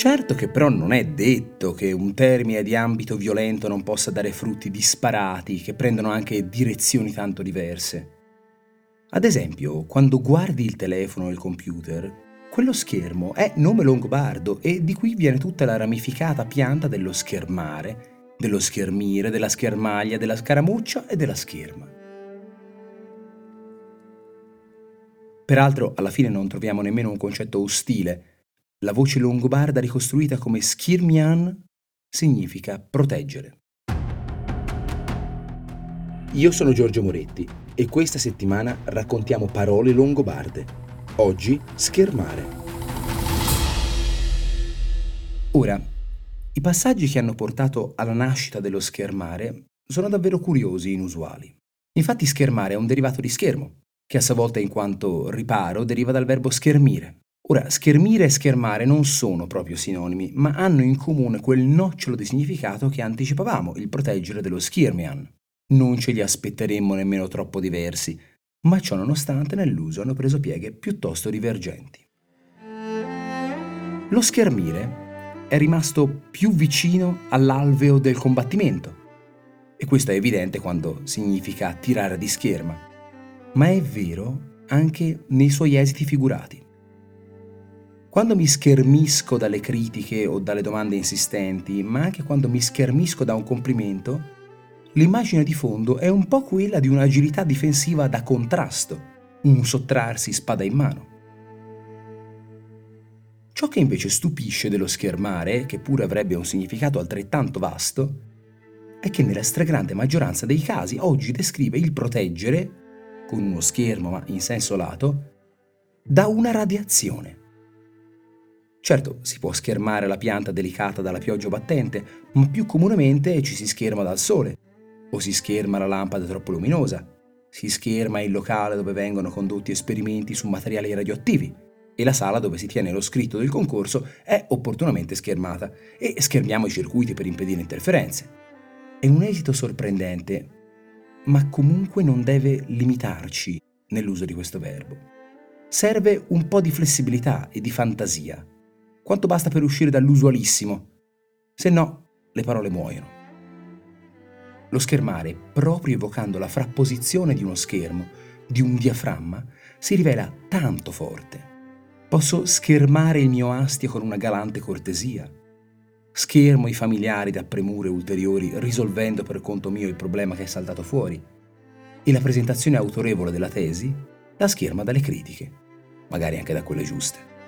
Certo che però non è detto che un termine di ambito violento non possa dare frutti disparati che prendono anche direzioni tanto diverse. Ad esempio, quando guardi il telefono o il computer, quello schermo è nome longobardo e di qui viene tutta la ramificata pianta dello schermare, dello schermire, della schermaglia, della scaramuccia e della scherma. Peraltro, alla fine non troviamo nemmeno un concetto ostile. La voce longobarda ricostruita come skirmian significa proteggere. Io sono Giorgio Moretti e questa settimana raccontiamo parole longobarde. Oggi schermare. Ora, i passaggi che hanno portato alla nascita dello schermare sono davvero curiosi e inusuali. Infatti schermare è un derivato di schermo, che a sua volta in quanto riparo deriva dal verbo schermire. Ora, schermire e schermare non sono proprio sinonimi, ma hanno in comune quel nocciolo di significato che anticipavamo, il proteggere dello skirmian. Non ce li aspetteremmo nemmeno troppo diversi, ma ciò nonostante nell'uso hanno preso pieghe piuttosto divergenti. Lo schermire è rimasto più vicino all'alveo del combattimento, e questo è evidente quando significa tirare di scherma, ma è vero anche nei suoi esiti figurati. Quando mi schermisco dalle critiche o dalle domande insistenti, ma anche quando mi schermisco da un complimento, l'immagine di fondo è un po' quella di un'agilità difensiva da contrasto, un sottrarsi spada in mano. Ciò che invece stupisce dello schermare, che pure avrebbe un significato altrettanto vasto, è che nella stragrande maggioranza dei casi oggi descrive il proteggere, con uno schermo ma in senso lato, da una radiazione. Certo, si può schermare la pianta delicata dalla pioggia battente, ma più comunemente ci si scherma dal sole, o si scherma la lampada troppo luminosa, si scherma il locale dove vengono condotti esperimenti su materiali radioattivi e la sala dove si tiene lo scritto del concorso è opportunamente schermata e schermiamo i circuiti per impedire interferenze. È un esito sorprendente, ma comunque non deve limitarci nell'uso di questo verbo. Serve un po' di flessibilità e di fantasia, quanto basta per uscire dall'usualissimo, se no le parole muoiono. Lo schermare, proprio evocando la frapposizione di uno schermo, di un diaframma, si rivela tanto forte. Posso schermare il mio astio con una galante cortesia. Schermo i familiari da premure ulteriori, risolvendo per conto mio il problema che è saltato fuori. E la presentazione autorevole della tesi la scherma dalle critiche, magari anche da quelle giuste.